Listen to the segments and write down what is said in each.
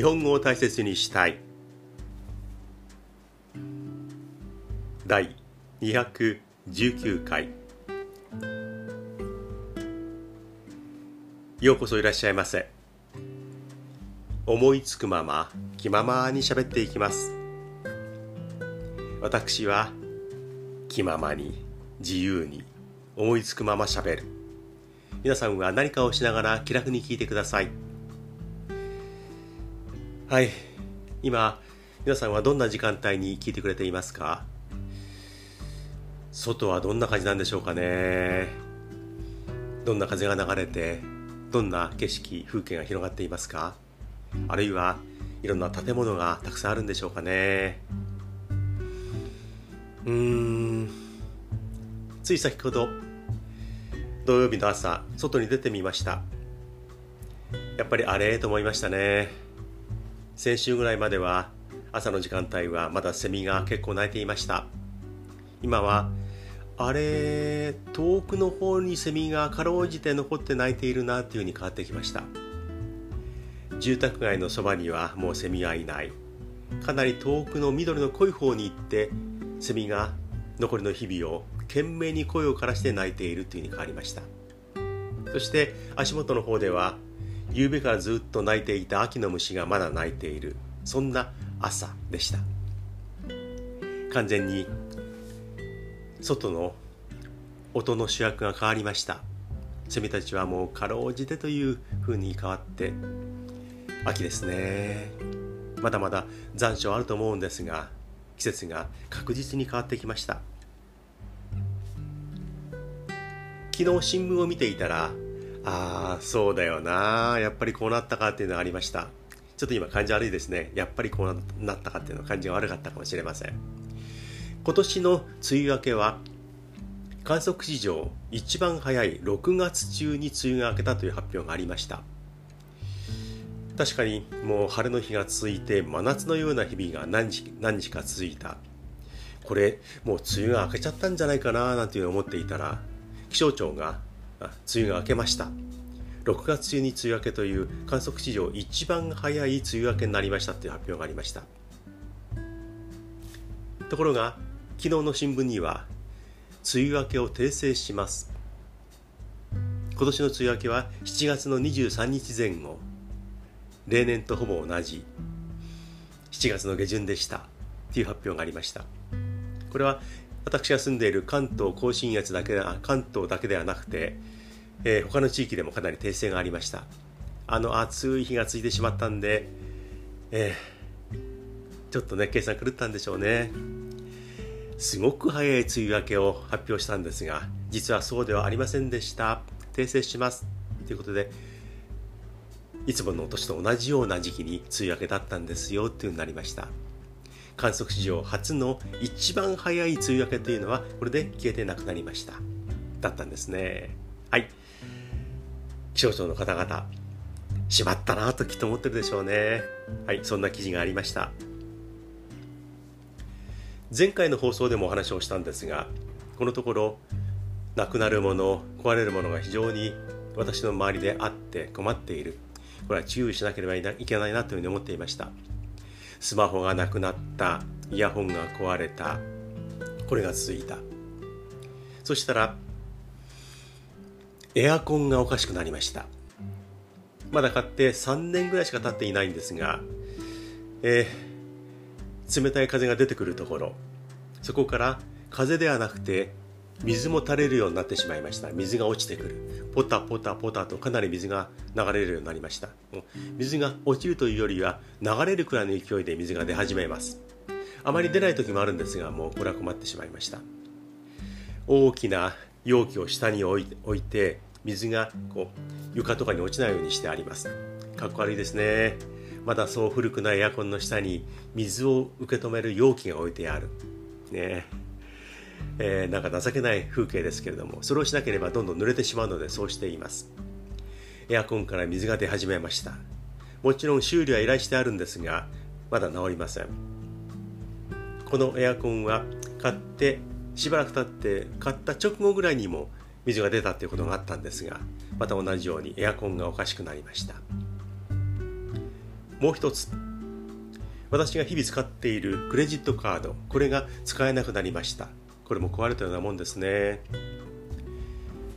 日本語を大切にしたい。第219回。ようこそいらっしゃいませ。思いつくまま気ままに喋っていきます。私は気ままに自由に思いつくまま喋る。皆さんは何かをしながら気楽に聞いてください。はい。今皆さんはどんな時間帯に聞いてくれていますか？外はどんな感じなんでしょうかね？どんな風が流れてどんな景色風景が広がっていますか？あるいはいろんな建物がたくさんあるんでしょうかね？うん。つい先ほど土曜日の朝外に出てみました。やっぱりあれ？と思いましたね。先週ぐらいまでは朝の時間帯はまだセミが結構鳴いていました。今はあれ遠くの方にセミがかろうじて残って鳴いているなっていう風に変わってきました。住宅街のそばにはもうセミはいない。かなり遠くの緑の濃い方に行ってセミが残りの日々を懸命に声を枯らして鳴いているという風に変わりました。そして足元の方では夕べからずっと鳴いていた秋の虫がまだ鳴いている。そんな朝でした。完全に外の音の主役が変わりました。セミたちはもうかろうじてという風に変わって秋ですね。まだまだ残暑あると思うんですが季節が確実に変わってきました。昨日新聞を見ていたらああそうだよな。やっぱりこうなったかっていうのがありました。ちょっと今感じ悪いですね。やっぱりこうなったかっていうのは感じが悪かったかもしれません。今年の梅雨明けは観測史上一番早い6月中に梅雨が明けたという発表がありました。確かにもう晴れの日が続いて真夏のような日々が何日何日か続いた。これもう梅雨が明けちゃったんじゃないかななんていう思っていたら気象庁が梅雨が明けました。6月中に梅雨明けという観測史上一番早い梅雨明けになりましたという発表がありました。ところが昨日の新聞には梅雨明けを訂正します。今年の梅雨明けは7月の23日前後。例年とほぼ同じ。7月の下旬でしたという発表がありました。これは私が住んでいる関東甲信越だけで関東だけではなくて、えー、他の地域でもかなり訂正がありました。あの暑い日が続いてしまったんで、えー、ちょっとね計算狂ったんでしょうね。すごく早い梅雨明けを発表したんですが実はそうではありませんでした。訂正します。ということでいつもの年と同じような時期に梅雨明けだったんですよというになりました。観測史上初の一番早い梅雨明けというのはこれで消えてなくなりました。だったんですね。はい。気象庁の方々しまったなときっと思ってるでしょうね。はい。そんな記事がありました。前回の放送でもお話をしたんですがこのところなくなるもの壊れるものが非常に私の周りであって困っている。これは注意しなければいけないなというふうに思っていました。スマホがなくなったイヤホンが壊れたこれが続いた。そしたらエアコンがおかしくなりました。まだ買って3年ぐらいしか経っていないんですが、えー、冷たい風が出てくるところそこから風ではなくて水も垂れるようになってしまいました。水が落ちてくる。ポタポタポタとかなり水が流れるようになりました。水が落ちるというよりは流れるくらいの勢いで水が出始めます。あまり出ない時もあるんですがもうこれは困ってしまいました。大きな容器を下に置いて水がこう床とかに落ちないようにしてあります。かっこ悪いですね。まだそう古くないエアコンの下に水を受け止める容器が置いてある。ね。えー、なんか情けない風景ですけれどもそれをしなければどんどん濡れてしまうのでそうしています。エアコンから水が出始めました。もちろん修理は依頼してあるんですがまだ治りません。このエアコンは買ってしばらく経って買った直後ぐらいにも水が出たということがあったんですがまた同じようにエアコンがおかしくなりました。もう一つ。私が日々使っているクレジットカードこれが使えなくなりました。これも壊れたようなもんですね。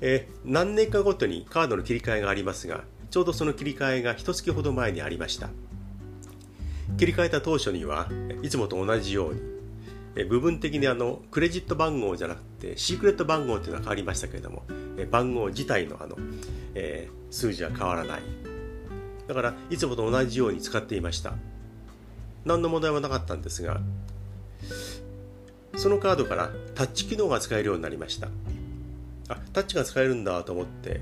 え何年かごとにカードの切り替えがありますがちょうどその切り替えが一月ほど前にありました。切り替えた当初にはいつもと同じように部分的にあのクレジット番号じゃなくてシークレット番号っていうのは変わりましたけれども番号自体のあの、えー、数字は変わらない。だからいつもと同じように使っていました。何の問題もなかったんですがそのカードからタッチ機能が使えるようになりました。あタッチが使えるんだと思って、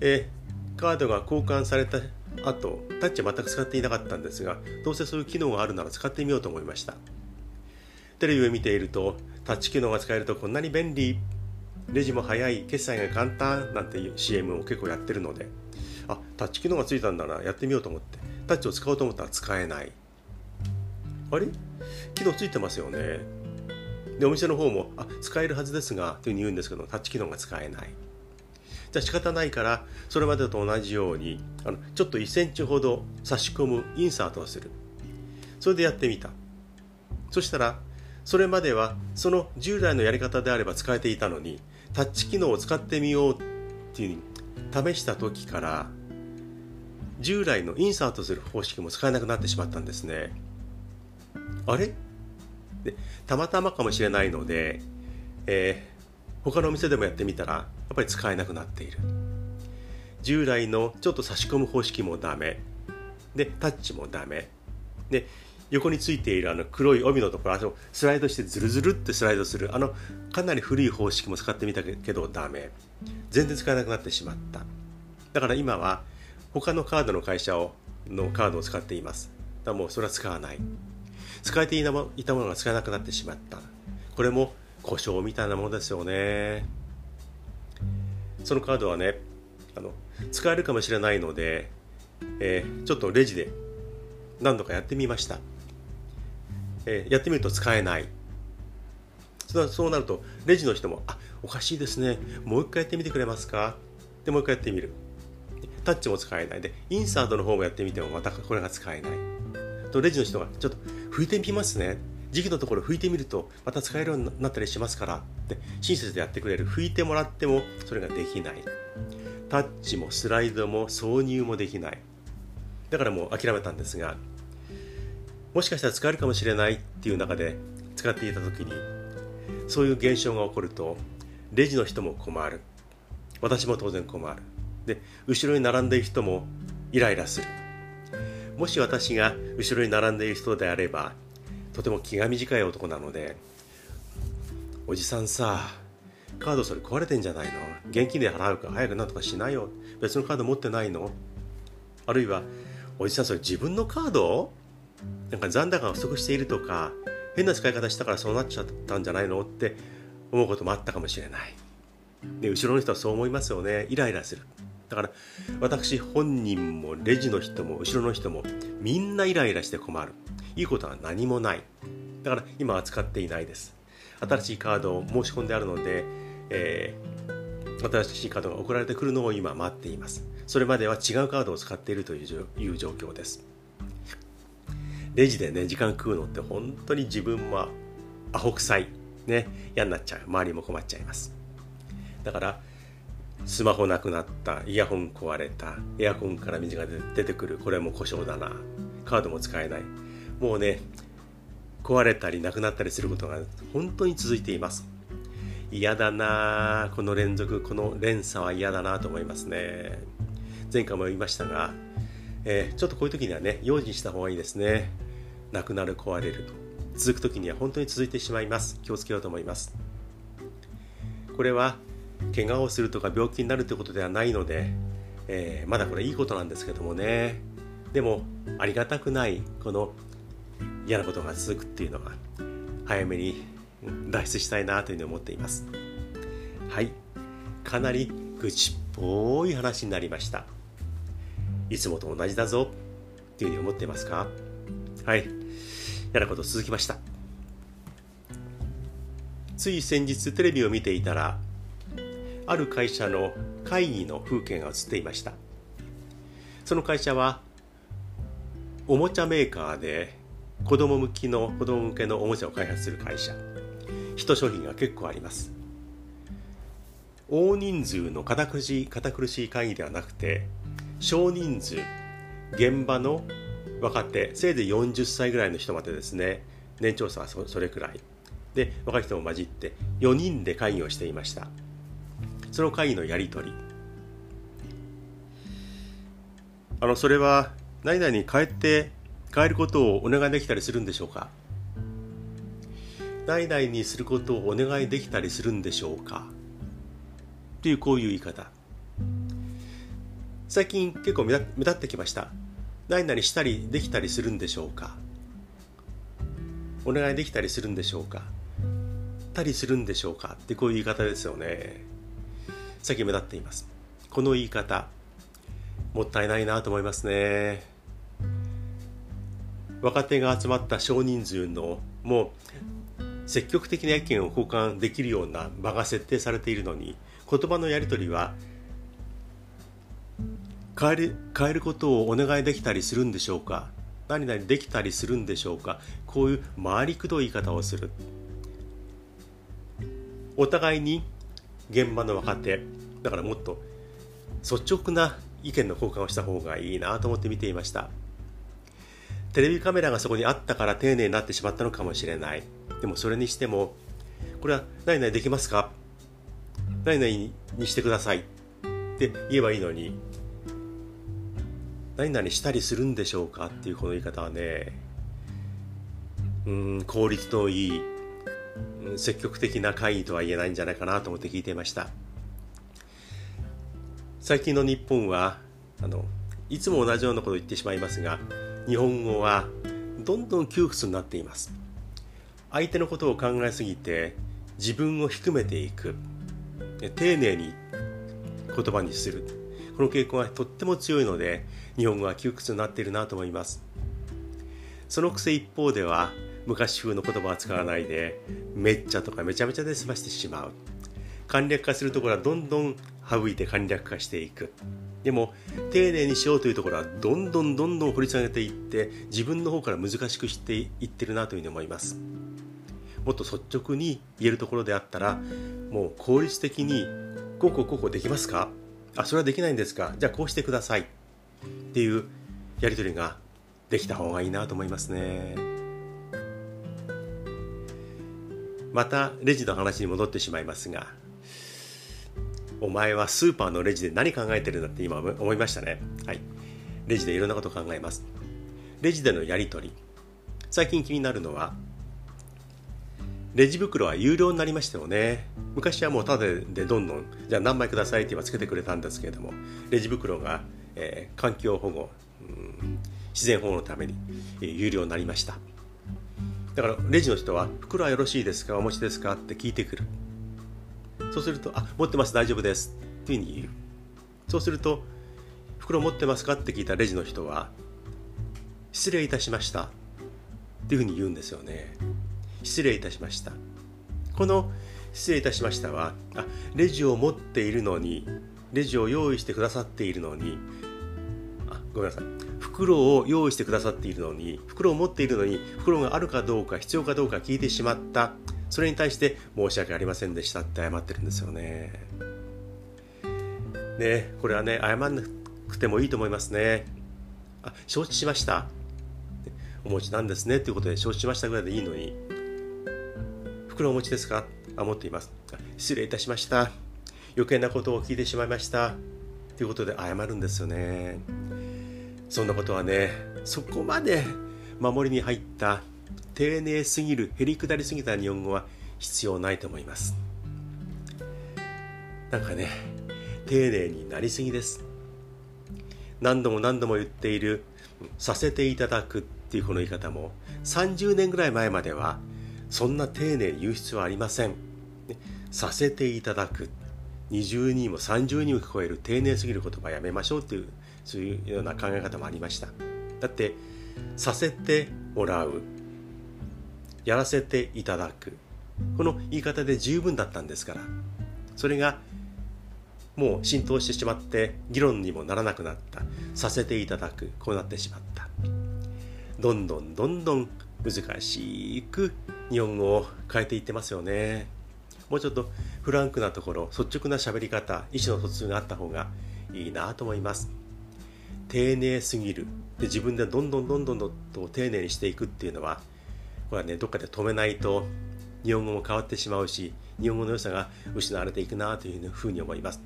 え、カードが交換された後タッチは全く使っていなかったんですがどうせそういう機能があるなら使ってみようと思いました。テレビを見ているとタッチ機能が使えるとこんなに便利。レジも早い。決済が簡単なんていう CM を結構やってるので。あタッチ機能がついたんだな。やってみようと思って。タッチを使おうと思ったら使えない。あれ？機能ついてますよね。でお店の方もあ使えるはずですがというふうに言うんですけどタッチ機能が使えない。じゃあ仕方ないからそれまでと同じようにあのちょっと1センチほど差し込むインサートをする。それでやってみた。そしたらそれまではその従来のやり方であれば使えていたのにタッチ機能を使ってみようっていうふうに試した時から従来のインサートする方式も使えなくなってしまったんですね。あれ？でたまたまかもしれないので、えー、他のお店でもやってみたらやっぱり使えなくなっている。従来のちょっと差し込む方式もダメ。でタッチもダメ。で横についているあの黒い帯のところあスライドしてズルズルってスライドするあのかなり古い方式も使ってみたけどダメ。全然使えなくなってしまった。だから今は他のカードの会社をのカードを使っています。だからもうそれは使わない。使えていたものが使えなくなってしまった。これも故障みたいなものですよね。そのカードはねあの使えるかもしれないので、えー、ちょっとレジで何度かやってみました。えー、やってみると使えない。そうなるとレジの人も「あおかしいですね。もう一回やってみてくれますか?」でもう一回やってみる。タッチも使えない。でインサートの方もやってみてもまたこれが使えない。とレジの人が「ちょっと拭いてみますね」時期のところ拭いてみるとまた使えるようになったりしますからって親切でやってくれる。拭いてもらってもそれができない。タッチもスライドも挿入もできない。だからもう諦めたんですがもしかしたら使えるかもしれないっていう中で使っていた時にそういう現象が起こるとレジの人も困る。私も当然困る。で後ろに並んでいる人もイライラする。もし私が後ろに並んでいる人であればとても気が短い男なのでおじさんさカードそれ壊れてんじゃないの？現金で払うか早くなんとかしないよ。別のカード持ってないの？あるいはおじさんそれ自分のカード？なんか残高が不足しているとか変な使い方したからそうなっちゃったんじゃないの？って思うこともあったかもしれない。で後ろの人はそう思いますよね。イライラする。だから私本人もレジの人も後ろの人もみんなイライラして困る。いいことは何もない。だから今は使っていないです。新しいカードを申し込んであるので、えー、新しいカードが送られてくるのを今待っています。それまでは違うカードを使っているという状況です。レジでね時間食うのって本当に自分はアホ臭い。ね嫌になっちゃう。周りも困っちゃいます。だからスマホなくなった。イヤホン壊れた。エアコンから水が出てくる。これも故障だな。カードも使えない。もうね壊れたりなくなったりすることが本当に続いています。嫌だな。この連続この連鎖は嫌だなと思いますね。前回も言いましたが、えー、ちょっとこういう時にはね用心した方がいいですね。なくなる壊れると。続く時には本当に続いてしまいます。気をつけようと思います。これは怪我をするとか病気になるということではないので、えー、まだこれいいことなんですけどもね。でもありがたくないこの嫌なことが続くっていうのは早めに脱出したいなというふうに思っています。はい。かなり愚痴っぽい話になりました。いつもと同じだぞ。っていうふうに思っていますか？はい。嫌なこと続きました。つい先日テレビを見ていたらある会社の会議の風景が映っていました。その会社はおもちゃメーカーで子供向きの子供向けのおもちゃを開発する会社。ヒット商品が結構あります。大人数の堅苦しい堅苦しい会議ではなくて少人数現場の若手せいぜい40歳ぐらいの人までですね年長者はそれくらい。で若い人も混じって4人で会議をしていました。その会議のやり取り。あのそれは何々に変えて変えることをお願いできたりするんでしょうか？何々にすることをお願いできたりするんでしょうか？というこういう言い方。最近結構目立ってきました。何々したりできたりするんでしょうか？お願いできたりするんでしょうか？たりするんでしょうか？ってこういう言い方ですよね。最近目立っています。この言い方もったいないなと思いますね。若手が集まった少人数のもう積極的な意見を交換できるような場が設定されているのに言葉のやり取りは変える変えることをお願いできたりするんでしょうか何々できたりするんでしょうかこういう回りくどい言い方をする。お互いに現場の若手。だからもっと率直な意見の交換をした方がいいなと思って見ていました。テレビカメラがそこにあったから丁寧になってしまったのかもしれない。でもそれにしてもこれは何々できますか？何々にしてください。って言えばいいのに何々したりするんでしょうか？っていうこの言い方はね。うん効率のいい積極的な会議とは言えないんじゃないかなと思って聞いていました。最近の日本はあのいつも同じようなことを言ってしまいますが日本語はどんどん窮屈になっています。相手のことを考えすぎて自分を低めていく。丁寧に言葉にする。この傾向がとっても強いので日本語は窮屈になっているなと思います。そのくせ一方では昔風の言葉は使わないでめっちゃとかめちゃめちゃで済ましてしまう。簡略化するところはどんどん省いて簡略化していく。でも丁寧にしようというところはどんどんどんどん掘り下げていって自分の方から難しくしていってるなというふうに思います。もっと率直に言えるところであったらもう効率的にこうこうこうこうできますか？あそれはできないんですか？じゃあこうしてください。っていうやり取りができた方がいいなと思いますね。またレジの話に戻ってしまいますがお前はスーパーのレジで何考えてるんだって今思いましたね。はい。レジでいろんなこと考えます。レジでのやり取り。最近気になるのはレジ袋は有料になりましたよね。昔はもうタダでどんどんじゃあ何枚くださいって言えばつけてくれたんですけれどもレジ袋が、えー、環境保護、うん、自然保護のために、えー、有料になりました。だからレジの人は「袋はよろしいですか？お持ちですか?」って聞いてくる。そうすると「あ持ってます。大丈夫です」っていうふうに言う。そうすると「袋持ってますか?」って聞いたレジの人は「失礼いたしました」っていうふうに言うんですよね失礼いたしましたこの「失礼いたしましたは」あレジを持っているのにレジを用意してくださっているのにあごめんなさい。袋を用意してくださっているのに袋を持っているのに袋があるかどうか必要かどうか聞いてしまった。それに対して申し訳ありませんでしたって謝ってるんですよね。ねこれはね謝らなくてもいいと思いますね。あ承知しました。お持ちなんですね。っていうことで承知しましたぐらいでいいのに。袋お持ちですか？あ持っています。失礼いたしました。余計なことを聞いてしまいました。ということで謝るんですよね。そんなことはねそこまで守りに入った丁寧すぎるへりくだりすぎた日本語は必要ないと思います。なんかね丁寧になりすぎです。何度も何度も言っているさせていただくっていうこの言い方も30年ぐらい前まではそんな丁寧に言う必要はありません、させていただく。20人も30人も聞こえる丁寧すぎる言葉やめましょうっていうそういうような考え方もありました。だってさせてもらう。やらせていただく。この言い方で十分だったんですから。それがもう浸透してしまって議論にもならなくなった。させていただく。こうなってしまった。どんどんどんどん難しく日本語を変えていってますよね。もうちょっとフランクなところ率直な喋り方意思の疎通があった方がいいなと思います。丁寧すぎる。で自分でどんどんどんどんと丁寧にしていくっていうのはこれはねどっかで止めないと日本語も変わってしまうし日本語の良さが失われていくなというふうに思います。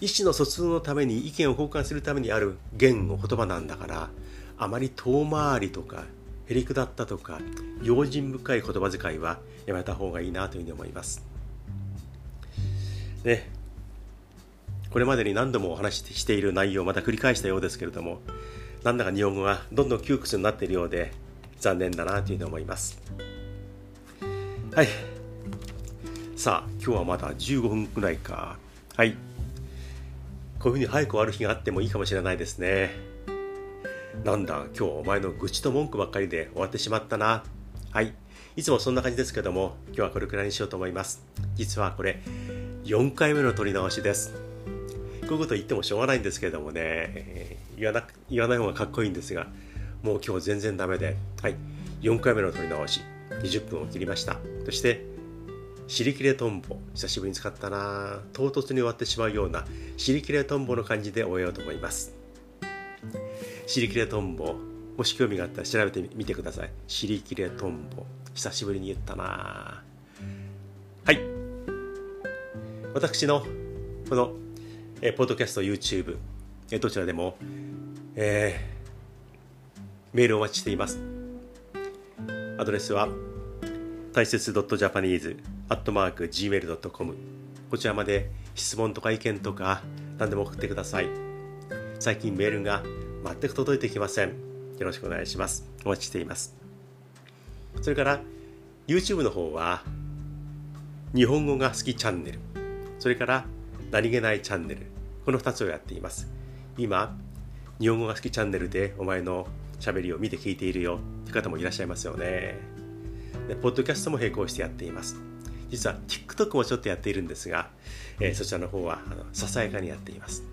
意思の疎通のために意見を交換するためにある言語言葉なんだからあまり遠回りとかへりくだったとか用心深い言葉遣いはやめた方がいいなというふうに思います。ねこれまでに何度もお話ししている内容をまた繰り返したようですけれどもなんだか日本語がどんどん窮屈になっているようで残念だなというふうに思います。はい。さあ今日はまだ15分くらいか。はい。こういうふうに早く終わる日があってもいいかもしれないですね。なんだ今日お前の愚痴と文句ばっかりで終わってしまったな。はい。いつもそんな感じですけども今日はこれくらいにしようと思います。実はこれ4回目の撮り直しです。こういうこと言ってもしょうがないんですけれどもね、えー、言わな言わない方がかっこいいんですがもう今日全然ダメではい。4回目の撮り直し20分を切りました。そして尻切れトンボ久しぶりに使ったな。唐突に終わってしまうような尻切れトンボの感じで終えようと思います。尻切れトンボもし興味があったら調べてみてください。尻切れトンボ久しぶりに言ったな。はい。私のこの、えー、ポッドキャスト YouTube、えー、どちらでも、えー、メールをお待ちしていますアドレスは大切 .japanese.gmail.com こちらまで質問とか意見とか何でも送ってください最近メールが全く届いてきません。よろしくお願いします。お待ちしています。それから YouTube の方は日本語が好きチャンネル、それから何気ないチャンネル、この2つをやっています。今、日本語が好きチャンネルでお前の喋りを見て聞いているよという方もいらっしゃいますよね。でポッドキャストも並行してやっています。実は TikTok もちょっとやっているんですが、えー、そちらの方はあのささやかにやっています。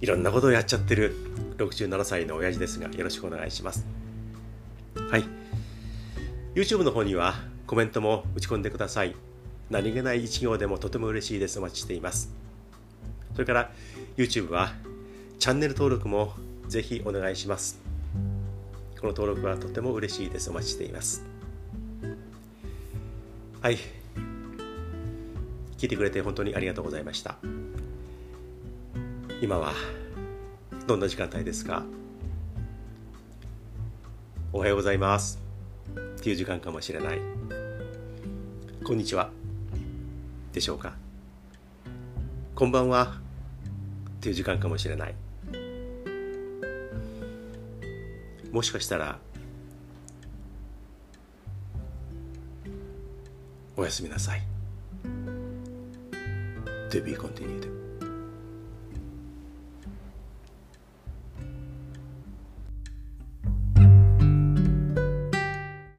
いろんなことをやっちゃってる67歳の親父ですがよろしくお願いしますはい YouTube の方にはコメントも打ち込んでください何気ない一行でもとても嬉しいですお待ちしています。それから YouTube はチャンネル登録もぜひお願いします。この登録はとても嬉しいですお待ちしています。はい。聞いてくれて本当にありがとうございました。今はどんな時間帯ですか？おはようございます。っていう時間かもしれない。こんにちは。でしょうか？こんばんは。っていう時間かもしれない。もしかしたらおやすみなさい。To be continued